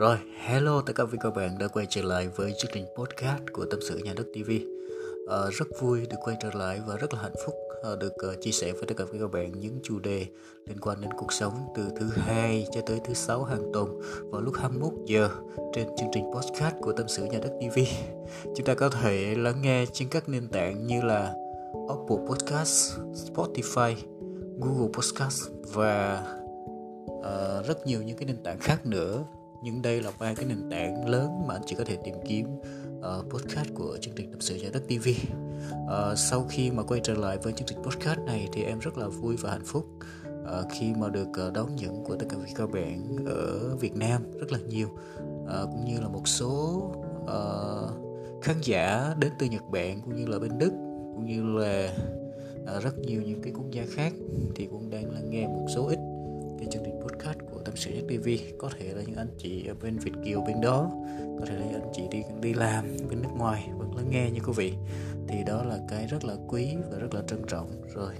Rồi, hello tất cả quý các bạn đã quay trở lại với chương trình podcast của Tâm sự Nhà đất TV. À, ờ, rất vui được quay trở lại và rất là hạnh phúc à, được uh, chia sẻ với tất cả quý các bạn những chủ đề liên quan đến cuộc sống từ thứ hai cho tới thứ sáu hàng tuần vào lúc 21 giờ trên chương trình podcast của Tâm sự Nhà đất TV. Chúng ta có thể lắng nghe trên các nền tảng như là Apple Podcast, Spotify, Google Podcast và uh, rất nhiều những cái nền tảng khác nữa nhưng đây là ba cái nền tảng lớn mà anh chỉ có thể tìm kiếm uh, podcast của chương trình tập sự giải đất TV. Uh, ờ, sau khi mà quay trở lại với chương trình podcast này thì em rất là vui và hạnh phúc uh, khi mà được uh, đón nhận của tất cả các bạn ở Việt Nam rất là nhiều uh, cũng như là một số uh, khán giả đến từ Nhật Bản cũng như là bên Đức cũng như là uh, rất nhiều những cái quốc gia khác thì cũng đang lắng nghe một số ít tâm sự nhất TV có thể là những anh chị ở bên Việt kiều bên đó có thể là những anh chị đi đi làm bên nước ngoài vẫn lắng nghe như quý vị. Thì đó là cái rất là quý và rất là trân trọng. Rồi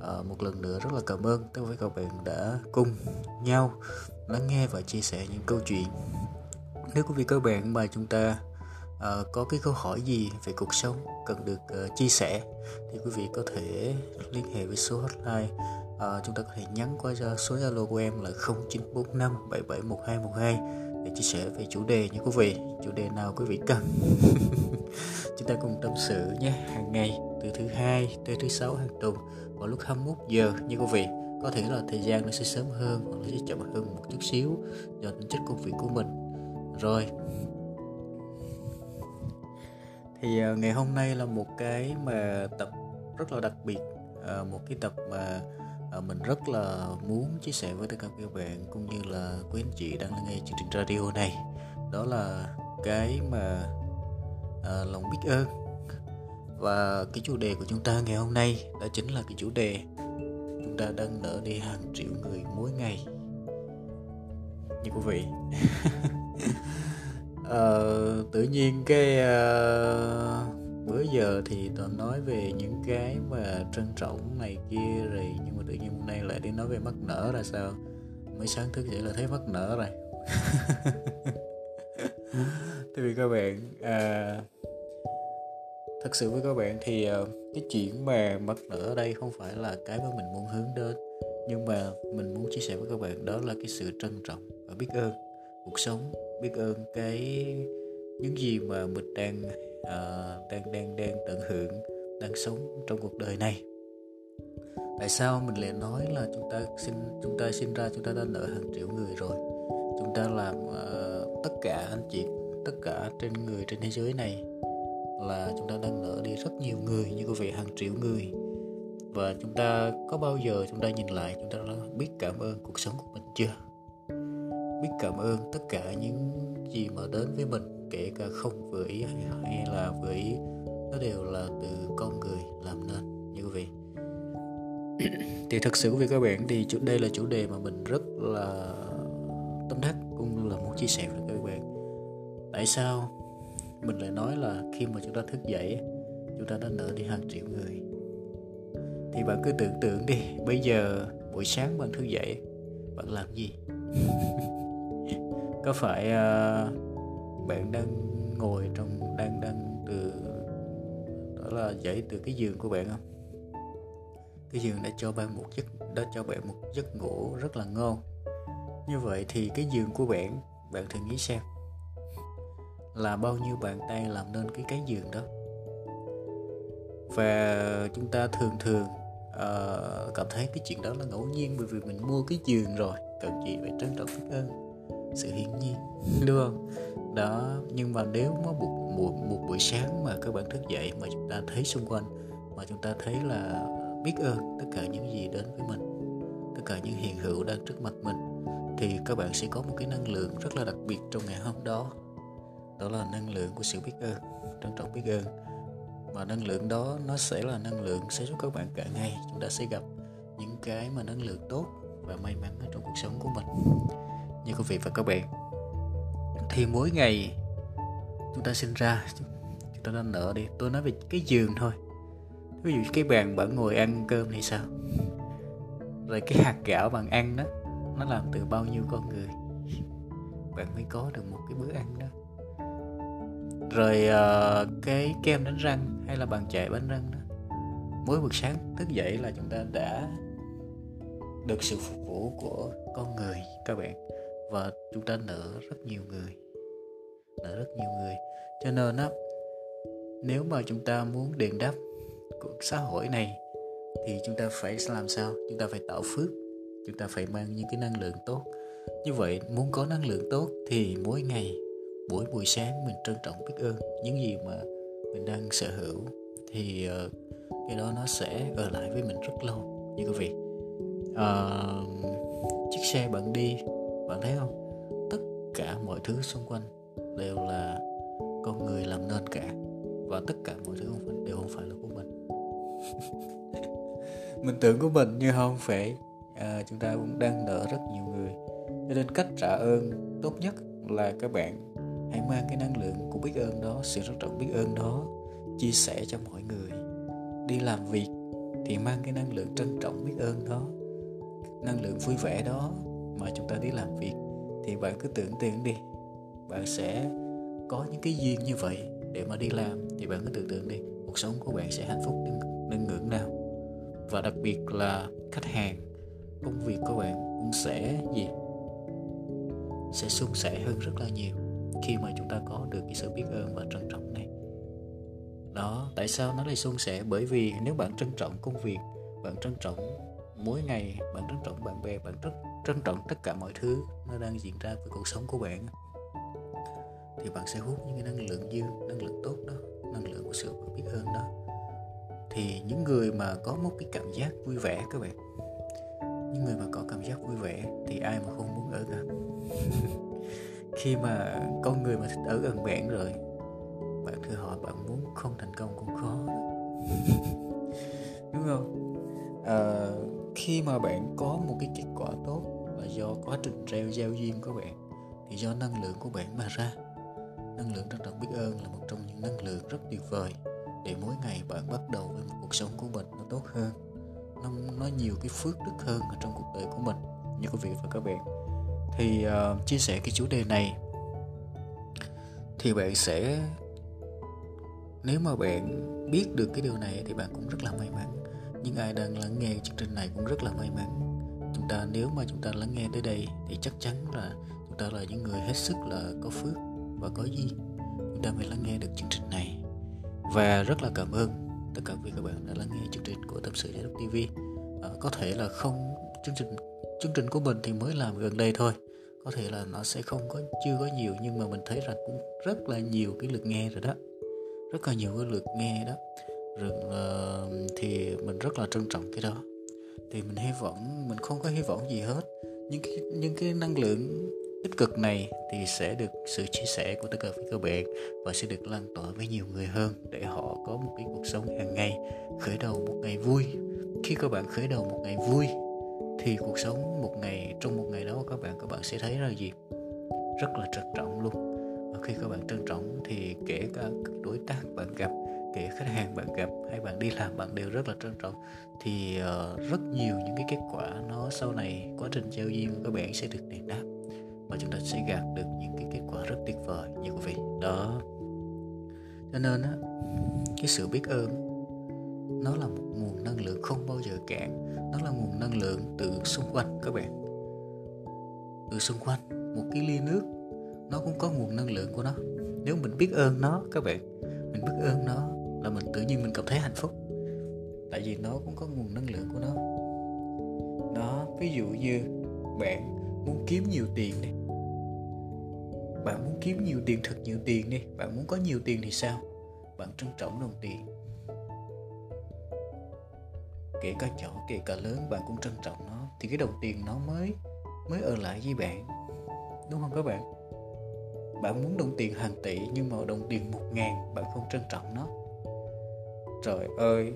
à, một lần nữa rất là cảm ơn tất cả các bạn đã cùng nhau lắng nghe và chia sẻ những câu chuyện. Nếu quý vị các bạn mà chúng ta uh, có cái câu hỏi gì về cuộc sống cần được uh, chia sẻ thì quý vị có thể liên hệ với số hotline à, chúng ta có thể nhắn qua số zalo của em là 0945 771212 để chia sẻ về chủ đề như quý vị chủ đề nào quý vị cần. Chúng ta cùng tâm sự nhé hàng ngày từ thứ hai tới thứ sáu hàng tuần vào lúc 21 giờ như quý vị. Có thể là thời gian nó sẽ sớm hơn hoặc nó sẽ chậm hơn một chút xíu do tính chất công việc của mình. Rồi. Thì ờ, ngày hôm nay là một cái mà tập rất là đặc biệt ờ, một cái tập mà Ờ, mình rất là muốn chia sẻ với tất cả các bạn cũng như là quý anh chị đang nghe chương trình radio này. Đó là cái mà à, lòng biết ơn. Và cái chủ đề của chúng ta ngày hôm nay đó chính là cái chủ đề chúng ta đang nở đi hàng triệu người mỗi ngày. Như quý vị. Uh, tự nhiên cái uh, bữa giờ thì toàn nói về những cái mà trân trọng này kia rồi nhưng mà tự nhiên hôm nay lại đi nói về mắc nở là sao? Mới sáng thức dậy là thấy mắc nở rồi. Thưa vì các bạn à, thật sự với các bạn thì à, cái chuyện mà mắc nở ở đây không phải là cái mà mình muốn hướng đến nhưng mà mình muốn chia sẻ với các bạn đó là cái sự trân trọng và biết ơn. Cuộc sống biết ơn cái những gì mà mình đang uh, đang đang đang tận hưởng đang sống trong cuộc đời này. Tại sao mình lại nói là chúng ta sinh chúng ta sinh ra chúng ta đã nợ hàng triệu người rồi? Chúng ta làm uh, tất cả anh chị tất cả trên người trên thế giới này là chúng ta đang nợ đi rất nhiều người như quý vị hàng triệu người. Và chúng ta có bao giờ chúng ta nhìn lại chúng ta đã biết cảm ơn cuộc sống của mình chưa? Biết cảm ơn tất cả những gì mà đến với mình kể cả không vừa ý hay là vừa ý nó đều là từ con người làm nên như quý vị thì thật sự với các bạn thì chủ đây là chủ đề mà mình rất là tâm đắc cũng là muốn chia sẻ với các bạn. Tại sao mình lại nói là khi mà chúng ta thức dậy chúng ta đã nợ đi hàng triệu người? Thì bạn cứ tưởng tượng đi bây giờ buổi sáng bạn thức dậy bạn làm gì? Có phải uh, bạn đang ngồi trong đang đang từ đó là dậy từ cái giường của bạn không? Cái giường đã cho bạn một giấc đã cho bạn một giấc ngủ rất là ngon. Như vậy thì cái giường của bạn bạn thử nghĩ xem là bao nhiêu bàn tay làm nên cái cái giường đó? Và chúng ta thường thường uh, cảm thấy cái chuyện đó là ngẫu nhiên bởi vì mình mua cái giường rồi cần gì phải trân trọng biết ơn sự hiển nhiên. Đúng không? Đó nhưng mà nếu mà một, một, một buổi sáng mà các bạn thức dậy mà chúng ta thấy xung quanh mà chúng ta thấy là biết ơn tất cả những gì đến với mình tất cả những hiện hữu đang trước mặt mình thì các bạn sẽ có một cái năng lượng rất là đặc biệt trong ngày hôm đó. Đó là năng lượng của sự biết ơn trân trọng biết ơn. Và năng lượng đó nó sẽ là năng lượng sẽ giúp các bạn cả ngày chúng ta sẽ gặp những cái mà năng lượng tốt và may mắn ở trong cuộc sống của mình như quý vị và các bạn. Thì mỗi ngày chúng ta sinh ra chúng ta đang nợ đi. Tôi nói về cái giường thôi. Ví dụ cái bàn bạn ngồi ăn cơm thì sao? Rồi cái hạt gạo bạn ăn đó nó làm từ bao nhiêu con người? Bạn mới có được một cái bữa ăn đó. Rồi uh, cái kem đánh răng hay là bàn chải bánh răng đó. Mỗi buổi sáng thức dậy là chúng ta đã được sự phục vụ của con người các bạn và chúng ta nợ rất nhiều người. Nợ rất nhiều người. Cho nên á nếu mà chúng ta muốn đền đáp của xã hội này thì chúng ta phải làm sao? Chúng ta phải tạo phước. Chúng ta phải mang những cái năng lượng tốt. Như vậy muốn có năng lượng tốt thì mỗi ngày mỗi buổi sáng mình trân trọng biết ơn. Những gì mà mình đang sở hữu thì uh, cái đó nó sẽ ở lại với mình rất lâu. Như quý vị uh, chiếc xe bạn đi bạn thấy không? Tất cả mọi thứ xung quanh đều là con người làm nên cả. Và tất cả mọi thứ không phải đều không phải là của mình. Mình tưởng của mình nhưng không phải. À, chúng ta cũng đang nợ rất nhiều người. Cho nên cách trả ơn tốt nhất là các bạn hãy mang cái năng lượng của biết ơn đó sự trân trọng biết ơn đó chia sẻ cho mọi người. Đi làm việc thì mang cái năng lượng trân trọng biết ơn đó năng lượng vui vẻ đó mà chúng ta đi làm việc thì bạn cứ tưởng tượng đi bạn sẽ có những cái duyên như vậy để mà đi làm thì bạn cứ tưởng tượng đi cuộc sống của bạn sẽ hạnh phúc đến, đến ngưỡng nào. Và đặc biệt là khách hàng công việc của bạn cũng sẽ gì? Sẽ suôn sẻ hơn rất là nhiều khi mà chúng ta có được cái sự biết ơn và trân trọng này. Đó tại sao nó lại suôn sẻ? Bởi vì nếu bạn trân trọng công việc bạn trân trọng mỗi ngày bạn trân trọng bạn bè bạn rất trân trọng tất cả mọi thứ nó đang diễn ra với cuộc sống của bạn. Thì bạn sẽ hút những cái năng lượng dư năng lượng tốt đó năng lượng của sự biết ơn đó. Thì những người mà có một cái cảm giác vui vẻ các bạn những người mà có cảm giác vui vẻ thì ai mà không muốn ở gần khi mà con người mà thích ở gần bạn rồi bạn thử hỏi bạn muốn không thành công cũng khó đúng không? À, khi mà bạn có một cái kết quả tốt do quá trình treo giao duyên của bạn thì do năng lượng của bạn mà ra. Năng lượng trân trọng biết ơn là một trong những năng lượng rất tuyệt vời để mỗi ngày bạn bắt đầu với một cuộc sống của mình nó tốt hơn. Nó, nó nhiều cái phước đức hơn ở trong cuộc đời của mình như quý vị và các bạn. Thì uh, chia sẻ cái chủ đề này thì bạn sẽ nếu mà bạn biết được cái điều này thì bạn cũng rất là may mắn. Những ai đang lắng nghe chương trình này cũng rất là may mắn chúng ta nếu mà chúng ta lắng nghe tới đây thì chắc chắn là chúng ta là những người hết sức là có phước và có duyên. Chúng ta mới lắng nghe được chương trình này. Và rất là cảm ơn tất cả quý các bạn đã lắng nghe chương trình của tâm sự Đốc TV à, có thể là không chương trình chương trình của mình thì mới làm gần đây thôi. Có thể là nó sẽ không có chưa có nhiều nhưng mà mình thấy rằng cũng rất là nhiều cái lượt nghe rồi đó. Rất là nhiều cái lượt nghe đó. Rồi uh, thì mình rất là trân trọng cái đó thì mình hy vọng, mình không có hy vọng gì hết. Những cái những cái năng lượng tích cực này thì sẽ được sự chia sẻ của tất cả các bạn và sẽ được lan tỏa với nhiều người hơn để họ có một cái cuộc sống hàng ngày khởi đầu một ngày vui. Khi các bạn khởi đầu một ngày vui, thì cuộc sống một ngày, trong một ngày đó các bạn các bạn sẽ thấy là gì? Rất là trân trọng luôn. Và khi các bạn trân trọng thì kể cả đối tác bạn gặp kể khách hàng bạn gặp hay bạn đi làm bạn đều rất là trân trọng. Thì uh, rất nhiều những cái kết quả nó sau này quá trình giao duyên của các bạn sẽ được đền đáp và chúng ta sẽ gạt được những cái kết quả rất tuyệt vời như quý vị đó. Cho nên á cái sự biết ơn nó là một nguồn năng lượng không bao giờ cạn. Nó là nguồn năng lượng từ xung quanh các bạn. Từ xung quanh một cái ly nước nó cũng có nguồn năng lượng của nó. Nếu mình biết ơn nó các bạn mình biết ơn nó là mình tự nhiên mình cảm thấy hạnh phúc. Tại vì nó cũng có nguồn năng lượng của nó. Đó, ví dụ như bạn muốn kiếm nhiều tiền đi. Bạn muốn kiếm nhiều tiền, thật nhiều tiền đi. Bạn muốn có nhiều tiền thì sao? Bạn trân trọng đồng tiền. Kể cả nhỏ, kể cả lớn, bạn cũng trân trọng nó. Thì cái đồng tiền nó mới mới ở lại với bạn. Đúng không các bạn? Bạn muốn đồng tiền hàng tỷ nhưng mà đồng tiền một ngàn, bạn không trân trọng nó trời ơi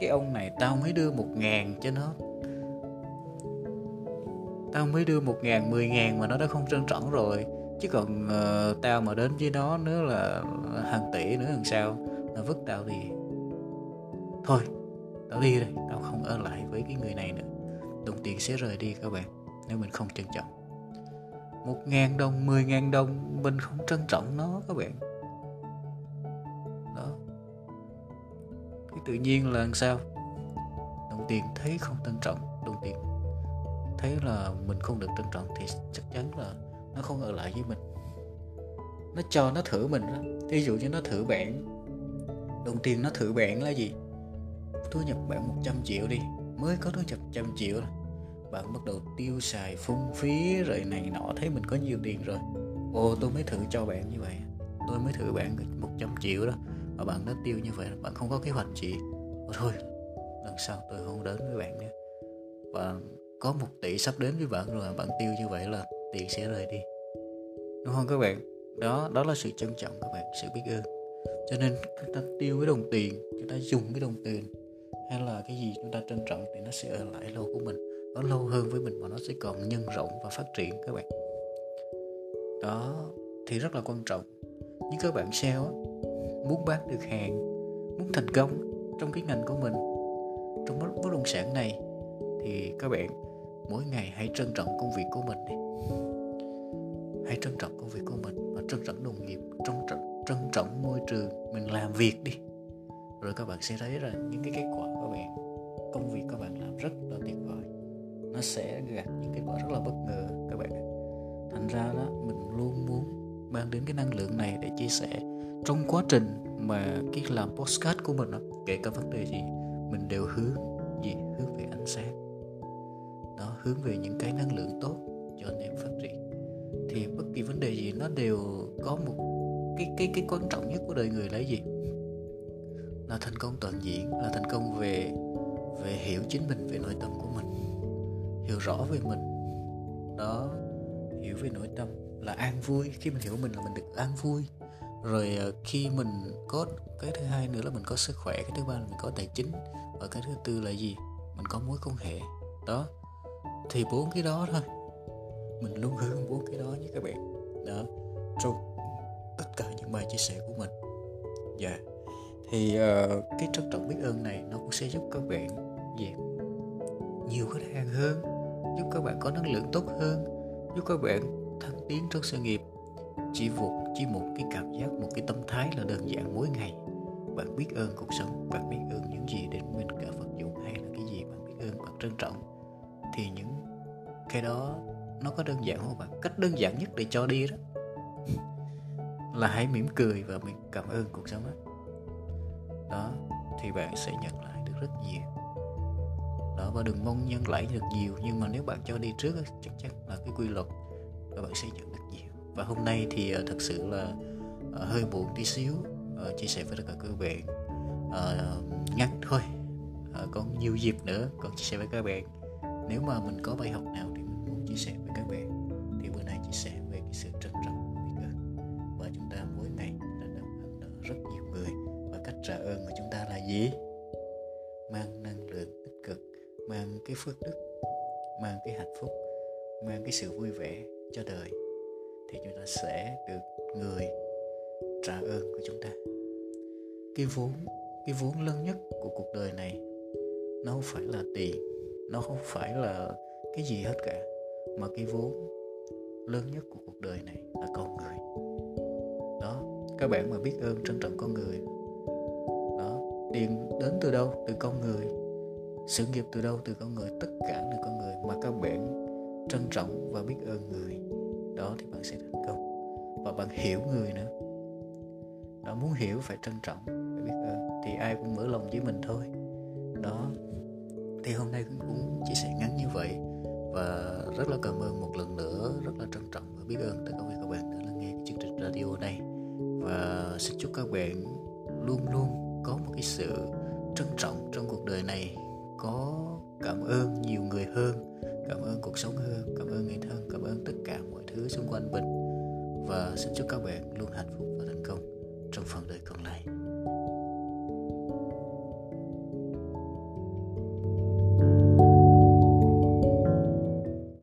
cái ông này tao mới đưa một ngàn cho nó. Tao mới đưa một ngàn mười ngàn mà nó đã không trân trọng rồi. Chứ còn uh, tao mà đến với nó nữa là hàng tỷ nữa làm sao? Nó vứt tao thì thôi tao đi đây. Tao không ở lại với cái người này nữa. Đồng tiền sẽ rời đi các bạn nếu mình không trân trọng. Một ngàn đồng mười ngàn đồng mình không trân trọng nó các bạn. Cái tự nhiên là làm sao? Đồng tiền thấy không trân trọng, đồng tiền thấy là mình không được trân trọng thì chắc chắn là nó không ở lại với mình. Nó cho nó thử mình đó. Ví dụ như nó thử bạn, đồng tiền nó thử bạn là gì? Thu nhập bạn 100 triệu đi, mới có thu nhập trăm triệu bạn bắt đầu tiêu xài phung phí rồi này nọ, thấy mình có nhiều tiền rồi. Ồ, tôi mới thử cho bạn như vậy. Tôi mới thử bạn 100 triệu đó mà bạn đã tiêu như vậy, bạn không có kế hoạch gì. Thôi, lần sau tôi không đến với bạn nữa. Và có một tỷ sắp đến với bạn rồi, bạn tiêu như vậy là tiền sẽ rời đi. Đúng không các bạn? Đó đó là sự trân trọng các bạn, sự biết ơn. Cho nên chúng ta tiêu cái đồng tiền, chúng ta dùng cái đồng tiền, hay là cái gì chúng ta trân trọng thì nó sẽ ở lại lâu của mình. Nó lâu hơn với mình và nó sẽ còn nhân rộng và phát triển các bạn. Đó, thì rất là quan trọng. Nhưng các bạn sale muốn bán được hàng, muốn thành công trong cái ngành của mình. Trong bất động sản này thì các bạn, mỗi ngày hãy trân trọng công việc của mình đi. Hãy trân trọng công việc của mình và trân trọng đồng nghiệp, trân trọng trân trọng môi trường, mình làm việc đi. Rồi các bạn sẽ thấy là những cái kết quả của bạn, công việc các bạn làm rất là tuyệt vời. Nó sẽ gặt những kết quả rất là bất ngờ các bạn thành ra đó, mình luôn muốn mang đến cái năng lượng này để chia sẻ trong quá trình mà cái làm postcard của mình đó, kể cả vấn đề gì mình đều hướng gì? Hướng về ánh sáng. Đó hướng về những cái năng lượng tốt cho anh em phát triển. Thì bất kỳ vấn đề gì nó đều có một cái cái cái quan trọng nhất của đời người là gì? Là thành công toàn diện là thành công về về hiểu chính mình về nội tâm của mình. Hiểu rõ về mình. Đó hiểu về nội tâm. Là an vui. Khi mình hiểu mình là mình được an vui rồi ờ, khi mình có cái thứ hai nữa là mình có sức khỏe cái thứ ba là mình có tài chính và cái thứ tư là gì? Mình có mối quan hệ. Đó. Thì bốn cái đó thôi. Mình luôn hướng bốn cái đó nhé các bạn. Đó. Trong tất cả những bài chia sẻ của mình. Dạ. Yeah. thì uh, cái trân trọng biết ơn này nó cũng sẽ giúp các bạn gì? Nhiều khách hàng hơn giúp các bạn có năng lượng tốt hơn giúp các bạn thăng tiến trong sự nghiệp chỉ một chỉ một cái cảm giác, một cái tâm thái là đơn giản mỗi ngày. Bạn biết ơn cuộc sống, bạn biết ơn những gì đến mình cả vật dụng hay là cái gì, bạn biết ơn, bạn trân trọng. Thì những cái đó nó có đơn giản không bạn? Cách đơn giản nhất để cho đi đó là hãy mỉm cười và mình cảm ơn cuộc sống đó đó, thì bạn sẽ nhận lại được rất nhiều. Đó, và đừng mong nhân lại được nhiều, nhưng mà nếu bạn cho đi trước chắc chắn là cái quy luật các bạn sẽ nhận được nhiều và hôm nay thì uh, thật sự là uh, hơi buồn tí xíu uh, chia sẻ với tất cả các bạn. Uh, ngắn thôi uh, còn nhiều dịp nữa còn chia sẻ với các bạn. Nếu mà mình có bài học nào thì mình muốn chia sẻ với các bạn thì bữa nay chia sẻ về cái sự trân trọng biết ơn và chúng ta mỗi ngày đã được ơn rất nhiều người và cách trả ơn của chúng ta là gì? Mang năng lượng tích cực mang cái phước đức mang cái hạnh phúc mang cái sự vui vẻ cho đời thì chúng ta sẽ được người trả ơn của chúng ta. Cái vốn cái vốn lớn nhất của cuộc đời này, nó không phải là tiền, nó không phải là cái gì hết cả, mà cái vốn lớn nhất của cuộc đời này là con người. Đó, các bạn mà biết ơn trân trọng con người, đó tiền đến từ đâu? Từ con người, sự nghiệp từ đâu? Từ con người, tất cả từ con người mà các bạn trân trọng và biết ơn người đó thì bạn sẽ thành công. Và bạn hiểu người nữa. Đó muốn hiểu phải trân trọng, phải biết ơn thì ai cũng mở lòng với mình thôi. Đó. Thì hôm nay cũng chia sẻ ngắn như vậy. Và rất là cảm ơn một lần nữa, rất là trân trọng và biết ơn tất cả các bạn đã lắng nghe chương trình radio này. Và xin chúc các bạn luôn luôn có một cái sự trân trọng trong cuộc đời này, có cảm ơn nhiều người hơn cảm ơn cuộc sống hơn, cảm ơn người thân, cảm ơn tất cả mọi thứ xung quanh mình. Và xin chúc các bạn luôn hạnh phúc và thành công trong phần đời còn lại.